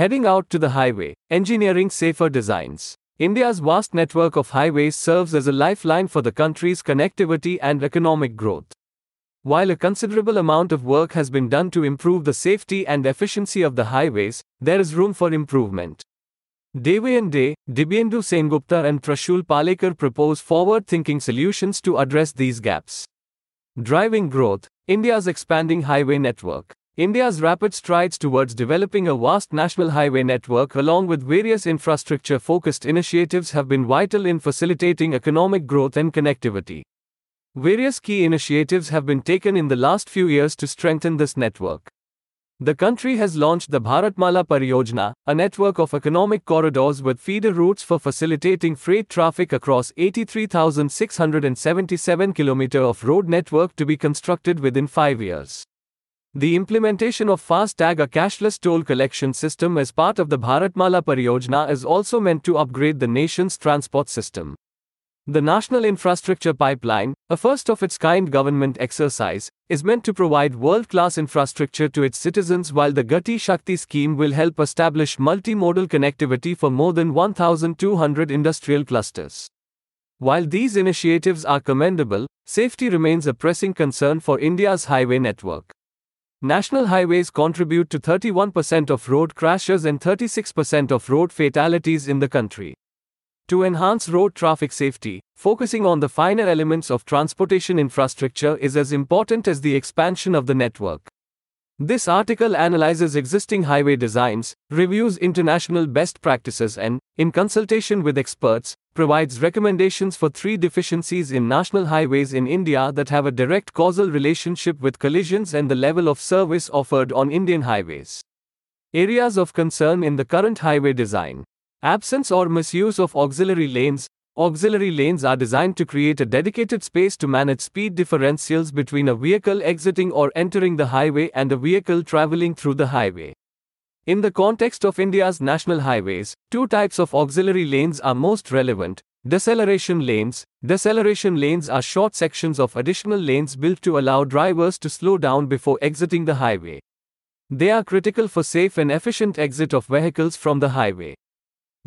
Heading out to the highway, engineering safer designs. India's vast network of highways serves as a lifeline for the country's connectivity and economic growth. While a considerable amount of work has been done to improve the safety and efficiency of the highways, there is room for improvement. Devayan Dey, Dibyendu Sengupta and Prashul Palekar propose forward-thinking solutions to address these gaps. Driving growth, India's expanding highway network. India's rapid strides towards developing a vast national highway network along with various infrastructure-focused initiatives have been vital in facilitating economic growth and connectivity. Various key initiatives have been taken in the last few years to strengthen this network. The country has launched the Bharatmala Pariyojana, a network of economic corridors with feeder routes for facilitating freight traffic across 83,677 km of road network to be constructed within 5 years. The implementation of FASTag, a cashless toll collection system as part of the Bharatmala Pariyojana is also meant to upgrade the nation's transport system. The National Infrastructure Pipeline, a first of its kind government exercise, is meant to provide world class infrastructure to its citizens, while the Gati Shakti scheme will help establish multimodal connectivity for more than 1,200 industrial clusters. While these initiatives are commendable, safety remains a pressing concern for India's highway network. National highways contribute to 31% of road crashes and 36% of road fatalities in the country. To enhance road traffic safety, focusing on the finer elements of transportation infrastructure is as important as the expansion of the network. This article analyzes existing highway designs, reviews international best practices, and, in consultation with experts, provides recommendations for three deficiencies in national highways in India that have a direct causal relationship with collisions and the level of service offered on Indian highways. Areas of concern in the current highway design. Absence or misuse of auxiliary lanes. Auxiliary lanes are designed to create a dedicated space to manage speed differentials between a vehicle exiting or entering the highway and a vehicle traveling through the highway. In the context of India's national highways, two types of auxiliary lanes are most relevant. Deceleration lanes. Deceleration lanes are short sections of additional lanes built to allow drivers to slow down before exiting the highway. They are critical for safe and efficient exit of vehicles from the highway.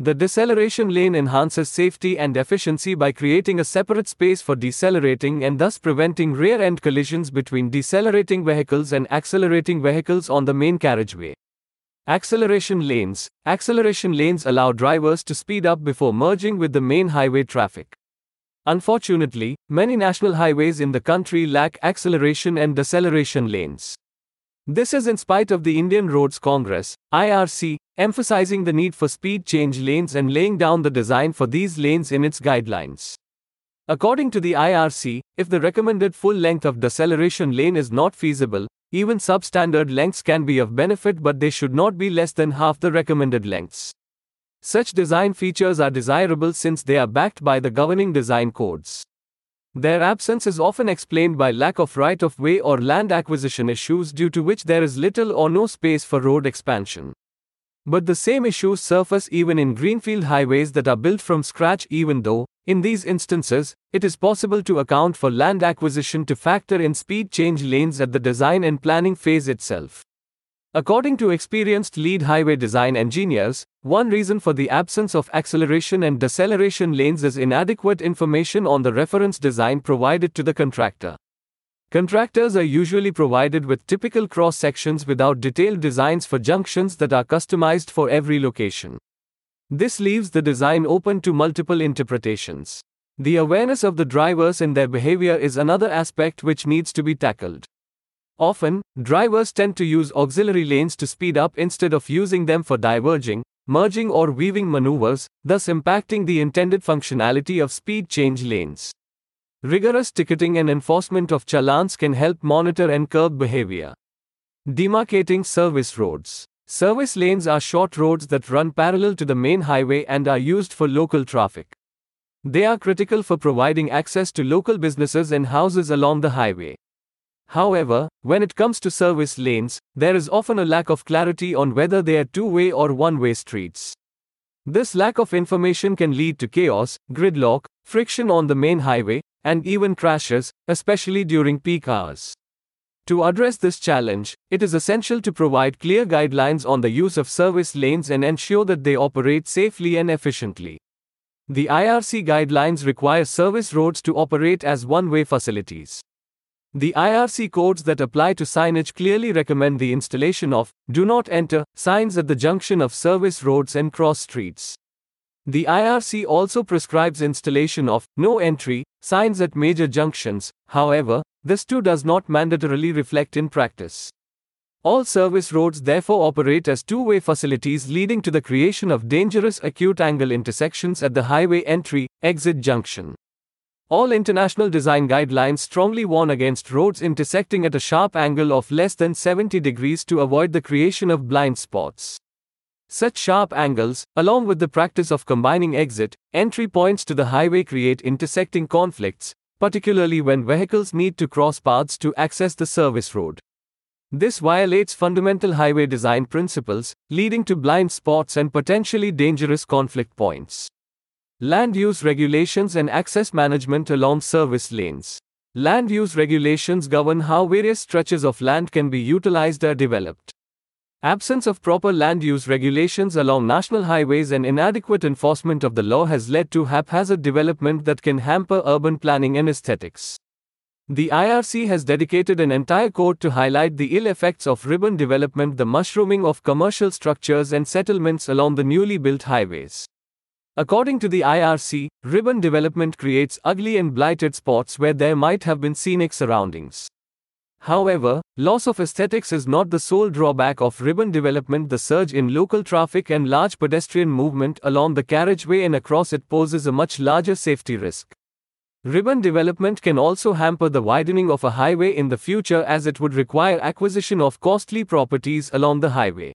The deceleration lane enhances safety and efficiency by creating a separate space for decelerating and thus preventing rear end collisions between decelerating vehicles and accelerating vehicles on the main carriageway. Acceleration lanes Acceleration lanes allow drivers to speed up before merging with the main highway traffic. Unfortunately, many national highways in the country lack acceleration and deceleration lanes. This is in spite of the Indian Roads Congress, IRC, emphasizing the need for speed change lanes and laying down the design for these lanes in its guidelines. According to the IRC, if the recommended full length of deceleration lane is not feasible, even substandard lengths can be of benefit but they should not be less than half the recommended lengths. Such design features are desirable since they are backed by the governing design codes. Their absence is often explained by lack of right of way or land acquisition issues due to which there is little or no space for road expansion. But the same issues surface even in greenfield highways that are built from scratch, even though, in these instances, it is possible to account for land acquisition to factor in speed change lanes at the design and planning phase itself. According to experienced lead highway design engineers, one reason for the absence of acceleration and deceleration lanes is inadequate information on the reference design provided to the contractor. Contractors are usually provided with typical cross sections without detailed designs for junctions that are customized for every location. This leaves the design open to multiple interpretations. The awareness of the drivers and their behavior is another aspect which needs to be tackled. Often, drivers tend to use auxiliary lanes to speed up instead of using them for diverging, merging, or weaving maneuvers, thus impacting the intended functionality of speed change lanes. Rigorous ticketing and enforcement of challans can help monitor and curb behavior. Demarcating service roads. Service lanes are short roads that run parallel to the main highway and are used for local traffic. They are critical for providing access to local businesses and houses along the highway. However, when it comes to service lanes, there is often a lack of clarity on whether they are two way or one way streets. This lack of information can lead to chaos, gridlock, friction on the main highway, and even crashes, especially during peak hours. To address this challenge, it is essential to provide clear guidelines on the use of service lanes and ensure that they operate safely and efficiently. The IRC guidelines require service roads to operate as one way facilities. The IRC codes that apply to signage clearly recommend the installation of Do Not Enter signs at the junction of service roads and cross streets. The IRC also prescribes installation of No Entry signs at major junctions, however, this too does not mandatorily reflect in practice. All service roads therefore operate as two way facilities, leading to the creation of dangerous acute angle intersections at the highway entry exit junction. All international design guidelines strongly warn against roads intersecting at a sharp angle of less than 70 degrees to avoid the creation of blind spots. Such sharp angles, along with the practice of combining exit, entry points to the highway, create intersecting conflicts, particularly when vehicles need to cross paths to access the service road. This violates fundamental highway design principles, leading to blind spots and potentially dangerous conflict points. Land use regulations and access management along service lanes. Land use regulations govern how various stretches of land can be utilized or developed. Absence of proper land use regulations along national highways and inadequate enforcement of the law has led to haphazard development that can hamper urban planning and aesthetics. The IRC has dedicated an entire code to highlight the ill effects of ribbon development, the mushrooming of commercial structures and settlements along the newly built highways. According to the IRC, ribbon development creates ugly and blighted spots where there might have been scenic surroundings. However, loss of aesthetics is not the sole drawback of ribbon development. The surge in local traffic and large pedestrian movement along the carriageway and across it poses a much larger safety risk. Ribbon development can also hamper the widening of a highway in the future as it would require acquisition of costly properties along the highway.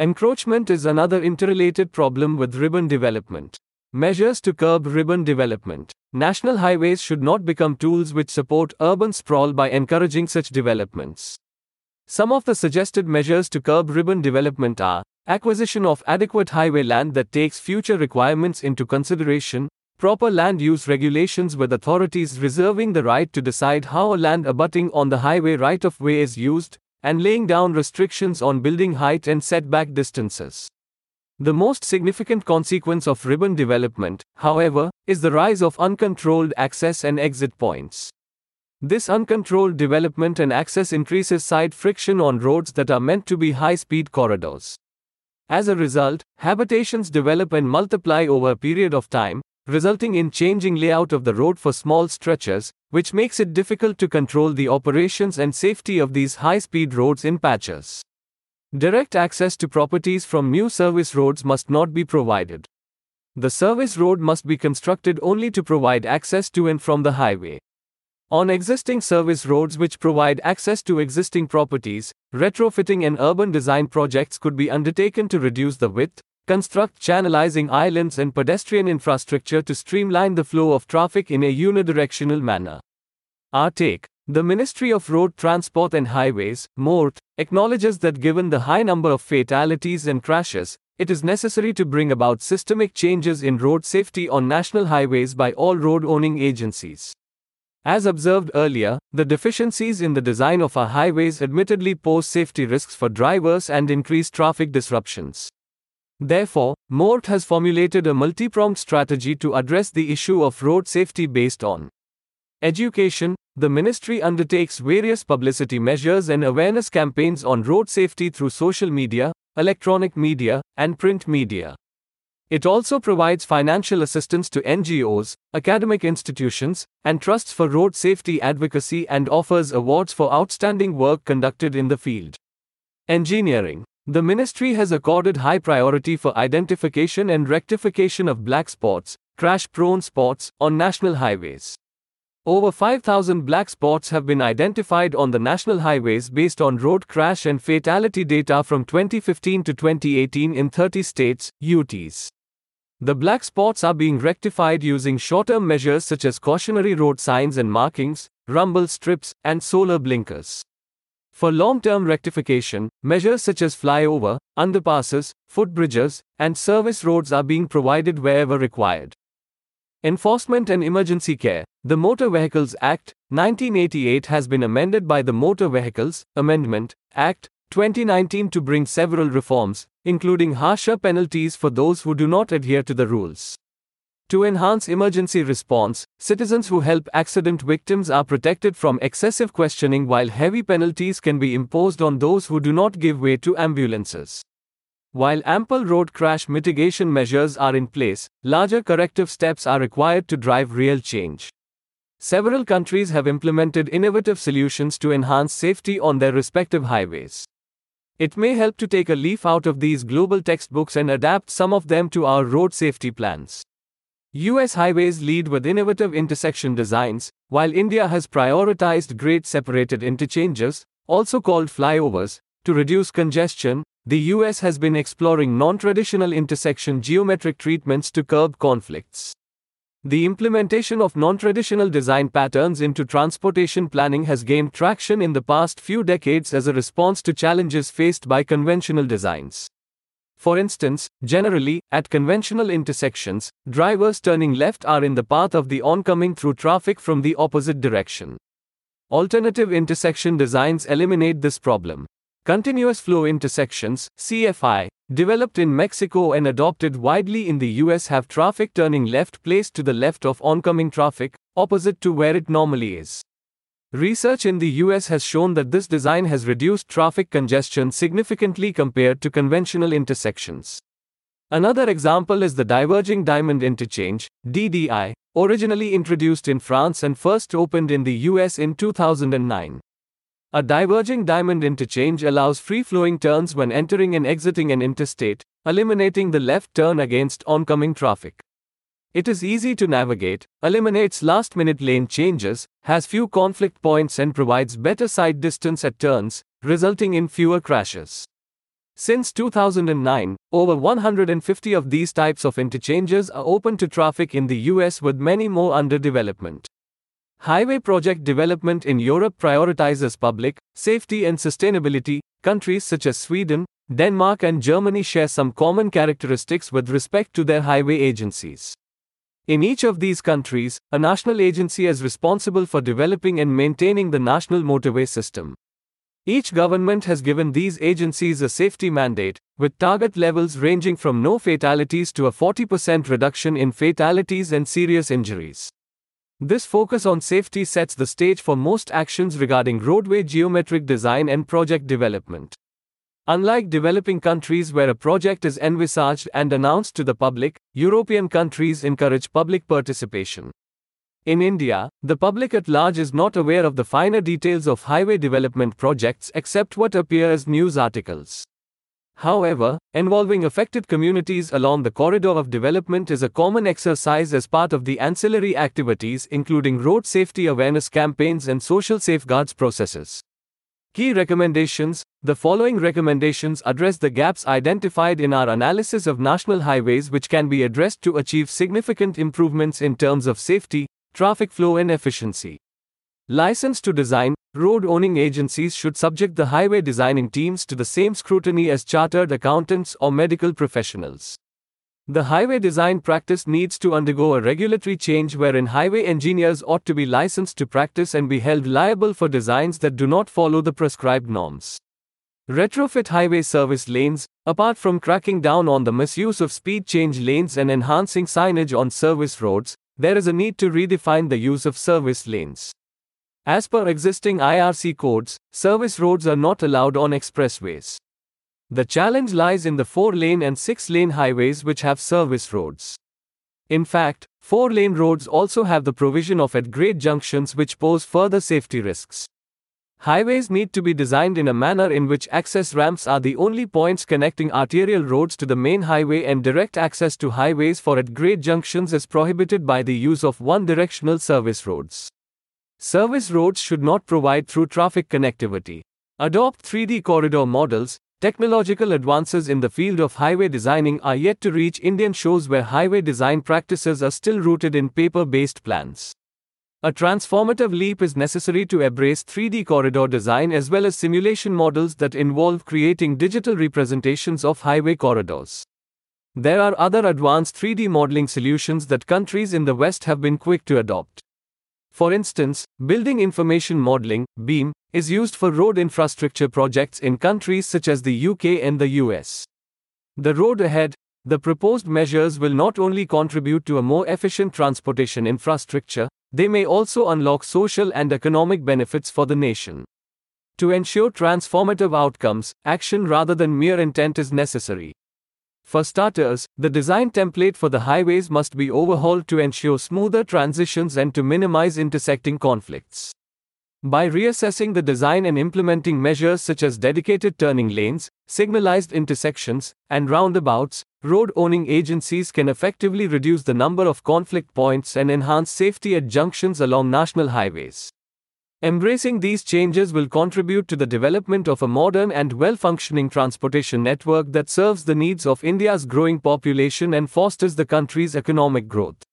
Encroachment is another interrelated problem with ribbon development. Measures to curb ribbon development. National highways should not become tools which support urban sprawl by encouraging such developments. Some of the suggested measures to curb ribbon development are acquisition of adequate highway land that takes future requirements into consideration, proper land use regulations with authorities reserving the right to decide how land abutting on the highway right of way is used, and laying down restrictions on building height and setback distances. The most significant consequence of ribbon development, however, is the rise of uncontrolled access and exit points. This uncontrolled development and access increases side friction on roads that are meant to be high speed corridors. As a result, habitations develop and multiply over a period of time, resulting in changing layout of the road for small stretches, which makes it difficult to control the operations and safety of these high speed roads in patches. Direct access to properties from new service roads must not be provided. The service road must be constructed only to provide access to and from the highway. On existing service roads which provide access to existing properties, retrofitting and urban design projects could be undertaken to reduce the width, construct channelizing islands and pedestrian infrastructure to streamline the flow of traffic in a unidirectional manner. Our take the Ministry of Road Transport and Highways, MoRTH, acknowledges that given the high number of fatalities and crashes, it is necessary to bring about systemic changes in road safety on national highways by all road owning agencies. As observed earlier, the deficiencies in the design of our highways admittedly pose safety risks for drivers and increase traffic disruptions. Therefore, MoRTH has formulated a multi pronged strategy to address the issue of road safety based on education, the ministry undertakes various publicity measures and awareness campaigns on road safety through social media, electronic media, and print media. It also provides financial assistance to NGOs, academic institutions, and trusts for road safety advocacy and offers awards for outstanding work conducted in the field. Engineering The ministry has accorded high priority for identification and rectification of black spots, crash prone spots, on national highways. Over 5,000 black spots have been identified on the national highways based on road crash and fatality data from 2015 to 2018 in 30 states, UTs. The black spots are being rectified using short term measures such as cautionary road signs and markings, rumble strips, and solar blinkers. For long term rectification, measures such as flyover, underpasses, footbridges, and service roads are being provided wherever required. Enforcement and emergency care. The Motor Vehicles Act, 1988 has been amended by the Motor Vehicles Amendment Act 2019 to bring several reforms, including harsher penalties for those who do not adhere to the rules. To enhance emergency response, citizens who help accident victims are protected from excessive questioning while heavy penalties can be imposed on those who do not give way to ambulances. While ample road crash mitigation measures are in place, larger corrective steps are required to drive real change. Several countries have implemented innovative solutions to enhance safety on their respective highways. It may help to take a leaf out of these global textbooks and adapt some of them to our road safety plans. US highways lead with innovative intersection designs, while India has prioritized grade separated interchanges, also called flyovers, to reduce congestion. The US has been exploring non traditional intersection geometric treatments to curb conflicts. The implementation of non traditional design patterns into transportation planning has gained traction in the past few decades as a response to challenges faced by conventional designs. For instance, generally, at conventional intersections, drivers turning left are in the path of the oncoming through traffic from the opposite direction. Alternative intersection designs eliminate this problem. Continuous flow intersections, CFI, developed in Mexico and adopted widely in the US have traffic turning left placed to the left of oncoming traffic, opposite to where it normally is. Research in the US has shown that this design has reduced traffic congestion significantly compared to conventional intersections. Another example is the Diverging Diamond Interchange, DDI, originally introduced in France and first opened in the US in 2009. A diverging diamond interchange allows free flowing turns when entering and exiting an interstate, eliminating the left turn against oncoming traffic. It is easy to navigate, eliminates last minute lane changes, has few conflict points, and provides better side distance at turns, resulting in fewer crashes. Since 2009, over 150 of these types of interchanges are open to traffic in the US, with many more under development. Highway project development in Europe prioritizes public, safety, and sustainability. Countries such as Sweden, Denmark, and Germany share some common characteristics with respect to their highway agencies. In each of these countries, a national agency is responsible for developing and maintaining the national motorway system. Each government has given these agencies a safety mandate, with target levels ranging from no fatalities to a 40% reduction in fatalities and serious injuries. This focus on safety sets the stage for most actions regarding roadway geometric design and project development. Unlike developing countries where a project is envisaged and announced to the public, European countries encourage public participation. In India, the public at large is not aware of the finer details of highway development projects except what appear as news articles. However, involving affected communities along the corridor of development is a common exercise as part of the ancillary activities, including road safety awareness campaigns and social safeguards processes. Key recommendations The following recommendations address the gaps identified in our analysis of national highways, which can be addressed to achieve significant improvements in terms of safety, traffic flow, and efficiency. License to design Road owning agencies should subject the highway designing teams to the same scrutiny as chartered accountants or medical professionals. The highway design practice needs to undergo a regulatory change wherein highway engineers ought to be licensed to practice and be held liable for designs that do not follow the prescribed norms. Retrofit highway service lanes, apart from cracking down on the misuse of speed change lanes and enhancing signage on service roads, there is a need to redefine the use of service lanes. As per existing IRC codes, service roads are not allowed on expressways. The challenge lies in the 4 lane and 6 lane highways which have service roads. In fact, 4 lane roads also have the provision of at grade junctions which pose further safety risks. Highways need to be designed in a manner in which access ramps are the only points connecting arterial roads to the main highway and direct access to highways for at grade junctions is prohibited by the use of one directional service roads. Service roads should not provide through traffic connectivity. Adopt 3D corridor models, Technological advances in the field of highway designing are yet to reach Indian shores where highway design practices are still rooted in paper based plans. A transformative leap is necessary to embrace 3D corridor design as well as simulation models that involve creating digital representations of highway corridors. There are other advanced 3D modeling solutions that countries in the West have been quick to adopt. For instance, Building Information Modeling, BIM, is used for road infrastructure projects in countries such as the UK and the US. The road ahead, the proposed measures will not only contribute to a more efficient transportation infrastructure, they may also unlock social and economic benefits for the nation. To ensure transformative outcomes, action rather than mere intent is necessary. For starters, the design template for the highways must be overhauled to ensure smoother transitions and to minimize intersecting conflicts. By reassessing the design and implementing measures such as dedicated turning lanes, signalized intersections, and roundabouts, road owning agencies can effectively reduce the number of conflict points and enhance safety at junctions along national highways. Embracing these changes will contribute to the development of a modern and well functioning transportation network that serves the needs of India's growing population and fosters the country's economic growth.